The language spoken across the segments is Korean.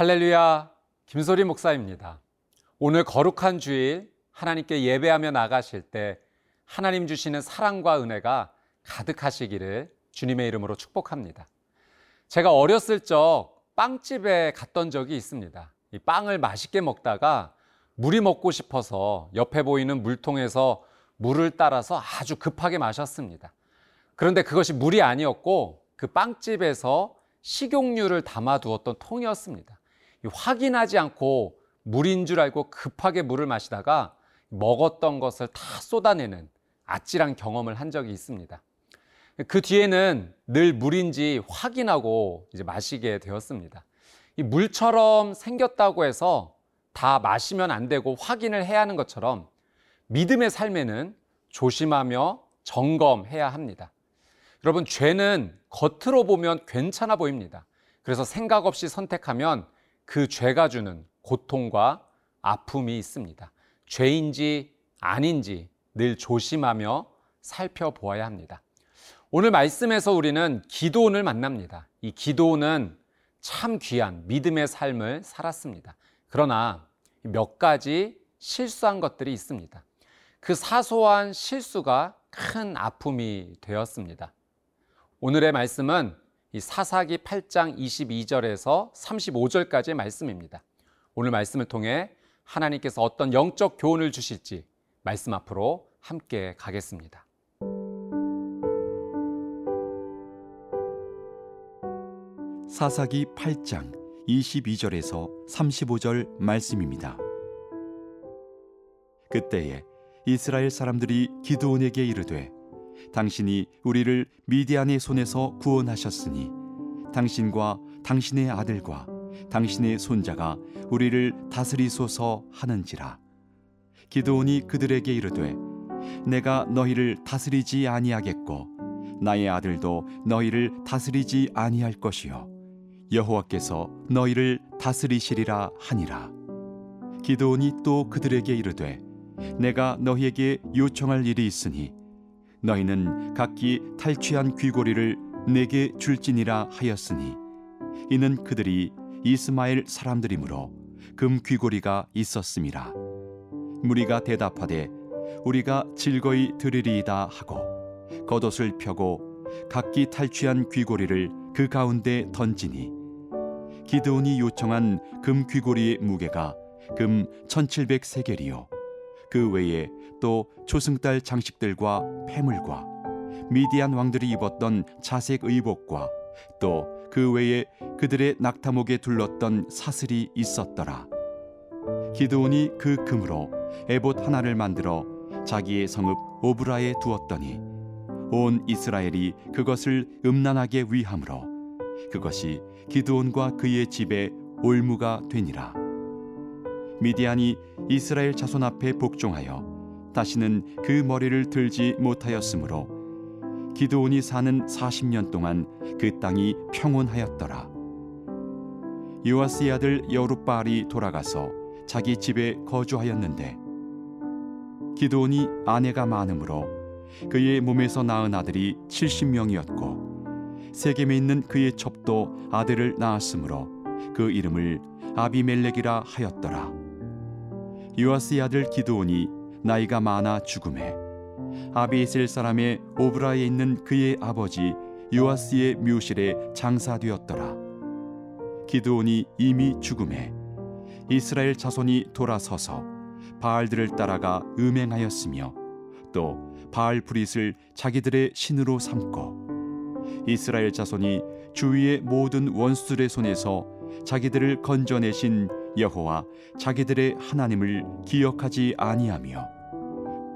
할렐루야, 김소리 목사입니다. 오늘 거룩한 주일 하나님께 예배하며 나가실 때 하나님 주시는 사랑과 은혜가 가득하시기를 주님의 이름으로 축복합니다. 제가 어렸을 적 빵집에 갔던 적이 있습니다. 이 빵을 맛있게 먹다가 물이 먹고 싶어서 옆에 보이는 물통에서 물을 따라서 아주 급하게 마셨습니다. 그런데 그것이 물이 아니었고 그 빵집에서 식용유를 담아두었던 통이었습니다. 확인하지 않고 물인 줄 알고 급하게 물을 마시다가 먹었던 것을 다 쏟아내는 아찔한 경험을 한 적이 있습니다. 그 뒤에는 늘 물인지 확인하고 이제 마시게 되었습니다. 이 물처럼 생겼다고 해서 다 마시면 안 되고 확인을 해야 하는 것처럼 믿음의 삶에는 조심하며 점검해야 합니다. 여러분, 죄는 겉으로 보면 괜찮아 보입니다. 그래서 생각 없이 선택하면 그 죄가 주는 고통과 아픔이 있습니다. 죄인지 아닌지 늘 조심하며 살펴보아야 합니다. 오늘 말씀에서 우리는 기도원을 만납니다. 이 기도원은 참 귀한 믿음의 삶을 살았습니다. 그러나 몇 가지 실수한 것들이 있습니다. 그 사소한 실수가 큰 아픔이 되었습니다. 오늘의 말씀은 이 사사기 8장 22절에서 35절까지의 말씀입니다. 오늘 말씀을 통해 하나님께서 어떤 영적 교훈을 주실지 말씀 앞으로 함께 가겠습니다. 사사기 8장 22절에서 35절 말씀입니다. 그때에 이스라엘 사람들이 기드온에게 이르되 당신이 우리를 미디안의 손에서 구원하셨으니 당신과 당신의 아들과 당신의 손자가 우리를 다스리소서 하는지라. 기도온이 그들에게 이르되 내가 너희를 다스리지 아니하겠고 나의 아들도 너희를 다스리지 아니할 것이요 여호와께서 너희를 다스리시리라 하니라. 기도온이 또 그들에게 이르되 내가 너희에게 요청할 일이 있으니 너희는 각기 탈취한 귀고리를 내게 줄지니라 하였으니 이는 그들이 이스마엘 사람들이므로 금 귀고리가 있었음이라. 무리가 대답하되 우리가 즐거이 드리리이다 하고 겉옷을 펴고 각기 탈취한 귀고리를 그 가운데 던지니 기드온이 요청한 금 귀고리의 무게가 금 1700세겔이요 그 외에 또 초승달 장식들과 폐물과 미디안 왕들이 입었던 자색 의복과 또 그 외에 그들의 낙타목에 둘렀던 사슬이 있었더라. 기드온이 그 금으로 에봇 하나를 만들어 자기의 성읍 오브라에 두었더니 온 이스라엘이 그것을 음란하게 위함으로 그것이 기드온과 그의 집에 올무가 되니라. 미디안이 이스라엘 자손 앞에 복종하여 다시는 그 머리를 들지 못하였으므로 기드온이 사는 40년 동안 그 땅이 평온하였더라. 요아스의 아들 여룻바알이 돌아가서 자기 집에 거주하였는데 기드온이 아내가 많으므로 그의 몸에서 낳은 아들이 70명이었고 세겜에 있는 그의 첩도 아들을 낳았으므로 그 이름을 아비멜렉이라 하였더라. 요아스의 아들 기드온이 나이가 많아 죽음에 아비에셀 사람의 오브라에 있는 그의 아버지 요아스의 묘실에 장사되었더라. 기드온이 이미 죽음에 이스라엘 자손이 돌아서서 바알들을 따라가 음행하였으며 또 바알 브릿을 자기들의 신으로 삼고 이스라엘 자손이 주위의 모든 원수들의 손에서 자기들을 건져내신 여호와 자기들의 하나님을 기억하지 아니하며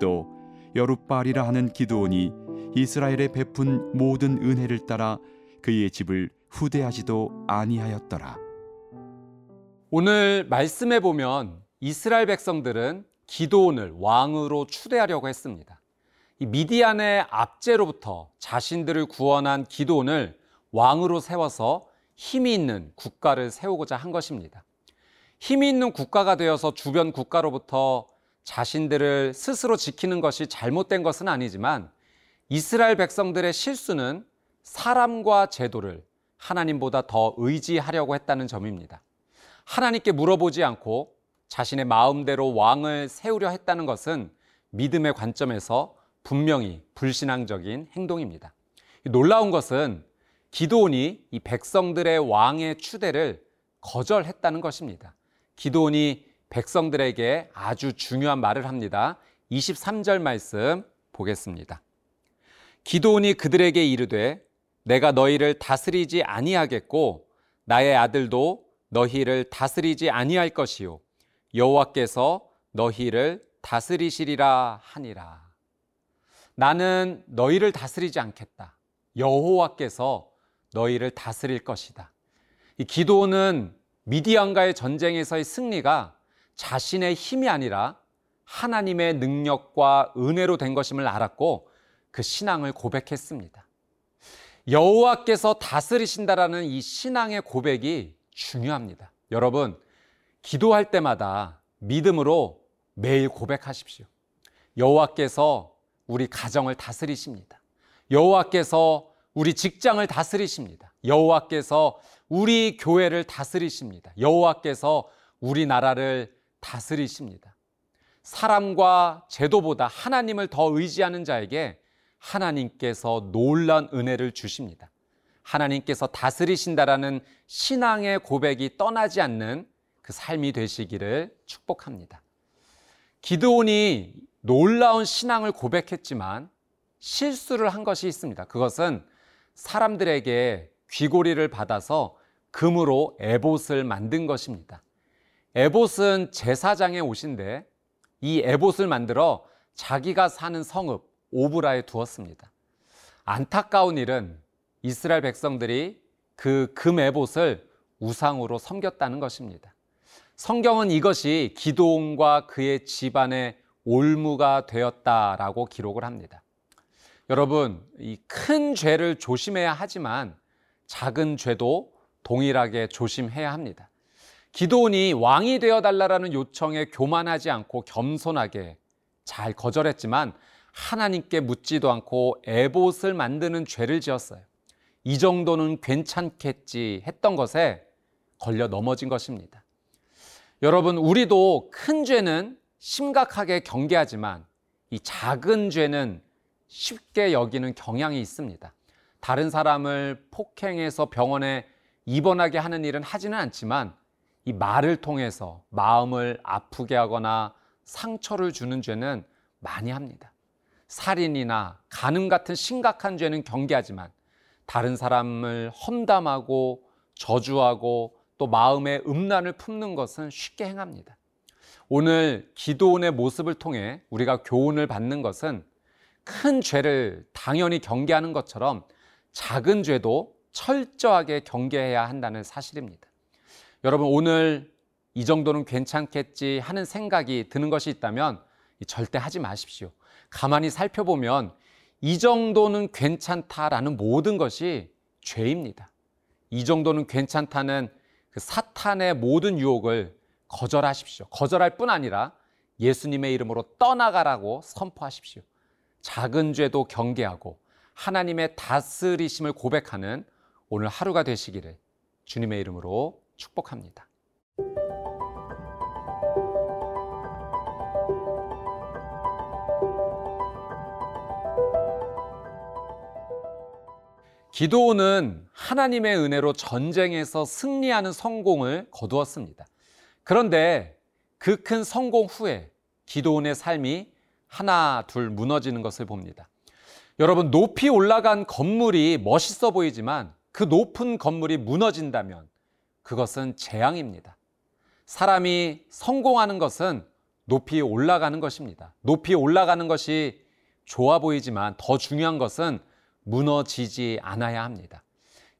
또 여룻발이라 하는 기도온이 이스라엘에 베푼 모든 은혜를 따라 그의 집을 후대하지도 아니하였더라. 오늘 말씀에 보면 이스라엘 백성들은 기도온을 왕으로 추대하려고 했습니다. 이 미디안의 압제로부터 자신들을 구원한 기도온을 왕으로 세워서 힘이 있는 국가를 세우고자 한 것입니다. 힘이 있는 국가가 되어서 주변 국가로부터 자신들을 스스로 지키는 것이 잘못된 것은 아니지만 이스라엘 백성들의 실수는 사람과 제도를 하나님보다 더 의지하려고 했다는 점입니다. 하나님께 물어보지 않고 자신의 마음대로 왕을 세우려 했다는 것은 믿음의 관점에서 분명히 불신앙적인 행동입니다. 놀라운 것은 기도온이 이 백성들의 왕의 추대를 거절했다는 것입니다. 기도온이 백성들에게 아주 중요한 말을 합니다. 23절 말씀 보겠습니다. 기도온이 그들에게 이르되 내가 너희를 다스리지 아니하겠고 나의 아들도 너희를 다스리지 아니할 것이요 여호와께서 너희를 다스리시리라 하니라. 나는 너희를 다스리지 않겠다. 여호와께서 너희를 다스릴 것이다. 이 기도는 미디안과의 전쟁에서의 승리가 자신의 힘이 아니라 하나님의 능력과 은혜로 된 것임을 알았고 그 신앙을 고백했습니다. 여호와께서 다스리신다라는 이 신앙의 고백이 중요합니다. 여러분, 기도할 때마다 믿음으로 매일 고백하십시오. 여호와께서 우리 가정을 다스리십니다. 여호와께서 우리 직장을 다스리십니다. 여호와께서 우리 교회를 다스리십니다. 여호와께서 우리나라를 다스리십니다. 사람과 제도보다 하나님을 더 의지하는 자에게 하나님께서 놀란 은혜를 주십니다. 하나님께서 다스리신다라는 신앙의 고백이 떠나지 않는 그 삶이 되시기를 축복합니다. 기드온이 놀라운 신앙을 고백했지만 실수를 한 것이 있습니다. 그것은 사람들에게 귀고리를 받아서 금으로 에봇을 만든 것입니다. 에봇은 제사장의 옷인데 이 에봇을 만들어 자기가 사는 성읍 오브라에 두었습니다. 안타까운 일은 이스라엘 백성들이 그 금 에봇을 우상으로 섬겼다는 것입니다. 성경은 이것이 기도원과 그의 집안의 올무가 되었다라고 기록을 합니다. 여러분, 이 큰 죄를 조심해야 하지만 작은 죄도 동일하게 조심해야 합니다. 기도원이 왕이 되어 달라라는 요청에 교만하지 않고 겸손하게 잘 거절했지만 하나님께 묻지도 않고 에봇을 만드는 죄를 지었어요. 이 정도는 괜찮겠지 했던 것에 걸려 넘어진 것입니다. 여러분, 우리도 큰 죄는 심각하게 경계하지만 이 작은 죄는 쉽게 여기는 경향이 있습니다. 다른 사람을 폭행해서 병원에 입원하게 하는 일은 하지는 않지만 이 말을 통해서 마음을 아프게 하거나 상처를 주는 죄는 많이 합니다. 살인이나 간음 같은 심각한 죄는 경계하지만 다른 사람을 험담하고 저주하고 또 마음에 음란을 품는 것은 쉽게 행합니다. 오늘 기도원의 모습을 통해 우리가 교훈을 받는 것은 큰 죄를 당연히 경계하는 것처럼 작은 죄도 철저하게 경계해야 한다는 사실입니다. 여러분, 오늘 이 정도는 괜찮겠지 하는 생각이 드는 것이 있다면 절대 하지 마십시오. 가만히 살펴보면 이 정도는 괜찮다라는 모든 것이 죄입니다. 이 정도는 괜찮다는 그 사탄의 모든 유혹을 거절하십시오. 거절할 뿐 아니라 예수님의 이름으로 떠나가라고 선포하십시오. 작은 죄도 경계하고 하나님의 다스리심을 고백하는 오늘 하루가 되시기를 주님의 이름으로 축복합니다. 기도는 하나님의 은혜로 전쟁에서 승리하는 성공을 거두었습니다. 그런데 그 큰 성공 후에 기도원의 삶이 하나, 둘 무너지는 것을 봅니다. 여러분, 높이 올라간 건물이 멋있어 보이지만 그 높은 건물이 무너진다면 그것은 재앙입니다. 사람이 성공하는 것은 높이 올라가는 것입니다. 높이 올라가는 것이 좋아 보이지만 더 중요한 것은 무너지지 않아야 합니다.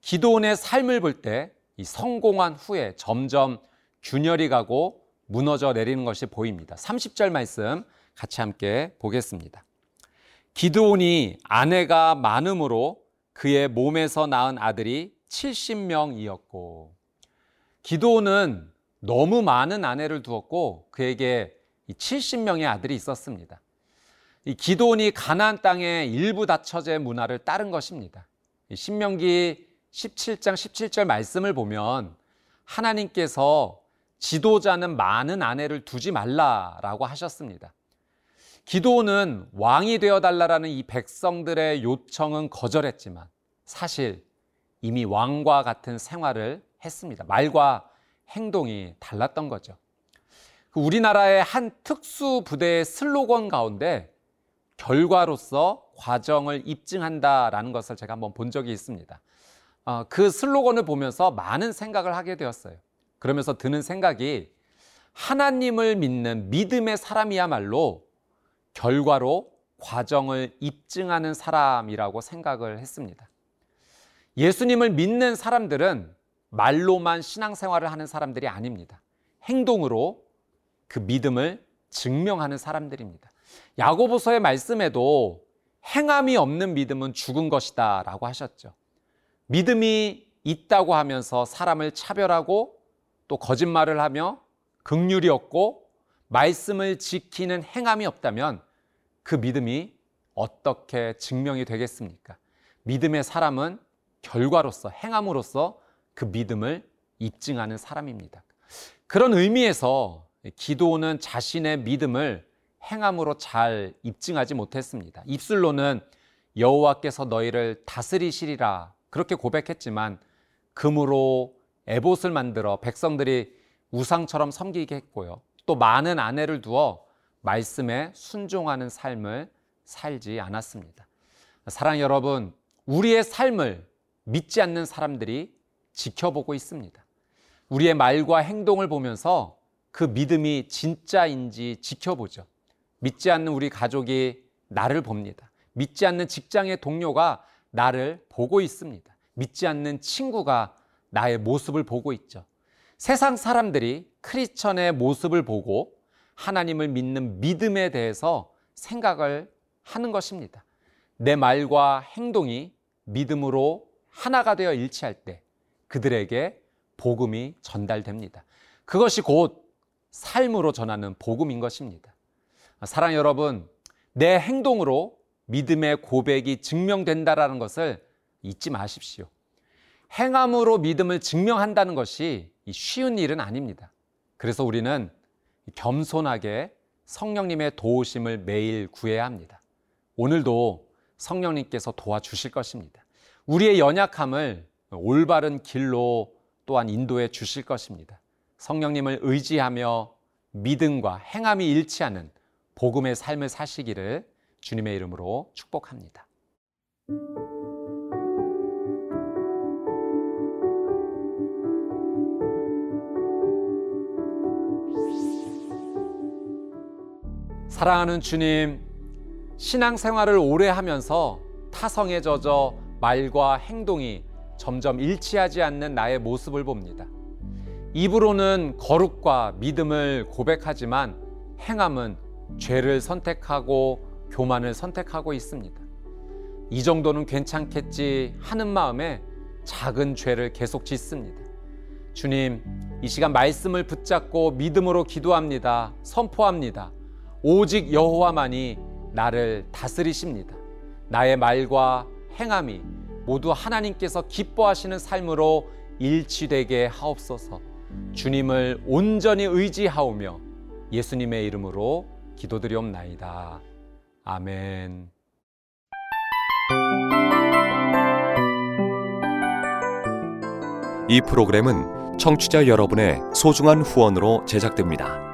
기도원의 삶을 볼 때 이 성공한 후에 점점 균열이 가고 무너져 내리는 것이 보입니다. 30절 말씀 같이 함께 보겠습니다. 기드온이 아내가 많음으로 그의 몸에서 낳은 아들이 70명이었고 기드온은 너무 많은 아내를 두었고 그에게 70명의 아들이 있었습니다. 이 기도원이 가나안 땅의 일부 다처제 문화를 따른 것입니다. 신명기 17장 17절 말씀을 보면 하나님께서 지도자는 많은 아내를 두지 말라라고 하셨습니다. 기도는 왕이 되어 달라라는 이 백성들의 요청은 거절했지만 사실 이미 왕과 같은 생활을 했습니다. 말과 행동이 달랐던 거죠. 그 우리나라의 한 특수 부대의 슬로건 가운데 결과로서 과정을 입증한다라는 것을 제가 한번 본 적이 있습니다. 어, 그 슬로건을 보면서 많은 생각을 하게 되었어요. 그러면서 드는 생각이 하나님을 믿는 믿음의 사람이야말로 결과로 과정을 입증하는 사람이라고 생각을 했습니다. 예수님을 믿는 사람들은 말로만 신앙생활을 하는 사람들이 아닙니다. 행동으로 그 믿음을 증명하는 사람들입니다. 야고보서의 말씀에도 행함이 없는 믿음은 죽은 것이다 라고 하셨죠. 믿음이 있다고 하면서 사람을 차별하고 또 거짓말을 하며 극률이 없고 말씀을 지키는 행함이 없다면 그 믿음이 어떻게 증명이 되겠습니까? 믿음의 사람은 결과로서 행함으로써 그 믿음을 입증하는 사람입니다. 그런 의미에서 기도는 자신의 믿음을 행함으로 잘 입증하지 못했습니다. 입술로는 여호와께서 너희를 다스리시리라 그렇게 고백했지만 금으로 에봇을 만들어 백성들이 우상처럼 섬기게 했고요. 또 많은 아내를 두어 말씀에 순종하는 삶을 살지 않았습니다. 사랑 여러분, 우리의 삶을 믿지 않는 사람들이 지켜보고 있습니다. 우리의 말과 행동을 보면서 그 믿음이 진짜인지 지켜보죠. 믿지 않는 우리 가족이 나를 봅니다. 믿지 않는 직장의 동료가 나를 보고 있습니다. 믿지 않는 친구가 나의 모습을 보고 있죠. 세상 사람들이 크리스천의 모습을 보고 하나님을 믿는 믿음에 대해서 생각을 하는 것입니다. 내 말과 행동이 믿음으로 하나가 되어 일치할 때 그들에게 복음이 전달됩니다. 그것이 곧 삶으로 전하는 복음인 것입니다. 사랑 여러분, 내 행동으로 믿음의 고백이 증명된다라는 것을 잊지 마십시오. 행함으로 믿음을 증명한다는 것이 쉬운 일은 아닙니다. 그래서 우리는 겸손하게 성령님의 도우심을 매일 구해야 합니다. 오늘도 성령님께서 도와주실 것입니다. 우리의 연약함을 올바른 길로 또한 인도해 주실 것입니다. 성령님을 의지하며 믿음과 행함이 일치하는 복음의 삶을 사시기를 주님의 이름으로 축복합니다. 사랑하는 주님, 신앙생활을 오래 하면서 타성에 젖어 말과 행동이 점점 일치하지 않는 나의 모습을 봅니다. 입으로는 거룩과 믿음을 고백하지만 행함은 죄를 선택하고 교만을 선택하고 있습니다. 이 정도는 괜찮겠지 하는 마음에 작은 죄를 계속 짓습니다. 주님, 이 시간 말씀을 붙잡고 믿음으로 기도합니다. 선포합니다. 오직 여호와만이 나를 다스리십니다. 나의 말과 행함이 모두 하나님께서 기뻐하시는 삶으로 일치되게 하옵소서. 주님을 온전히 의지하오며 예수님의 이름으로 기도드리옵나이다. 아멘. 이 프로그램은 청취자 여러분의 소중한 후원으로 제작됩니다.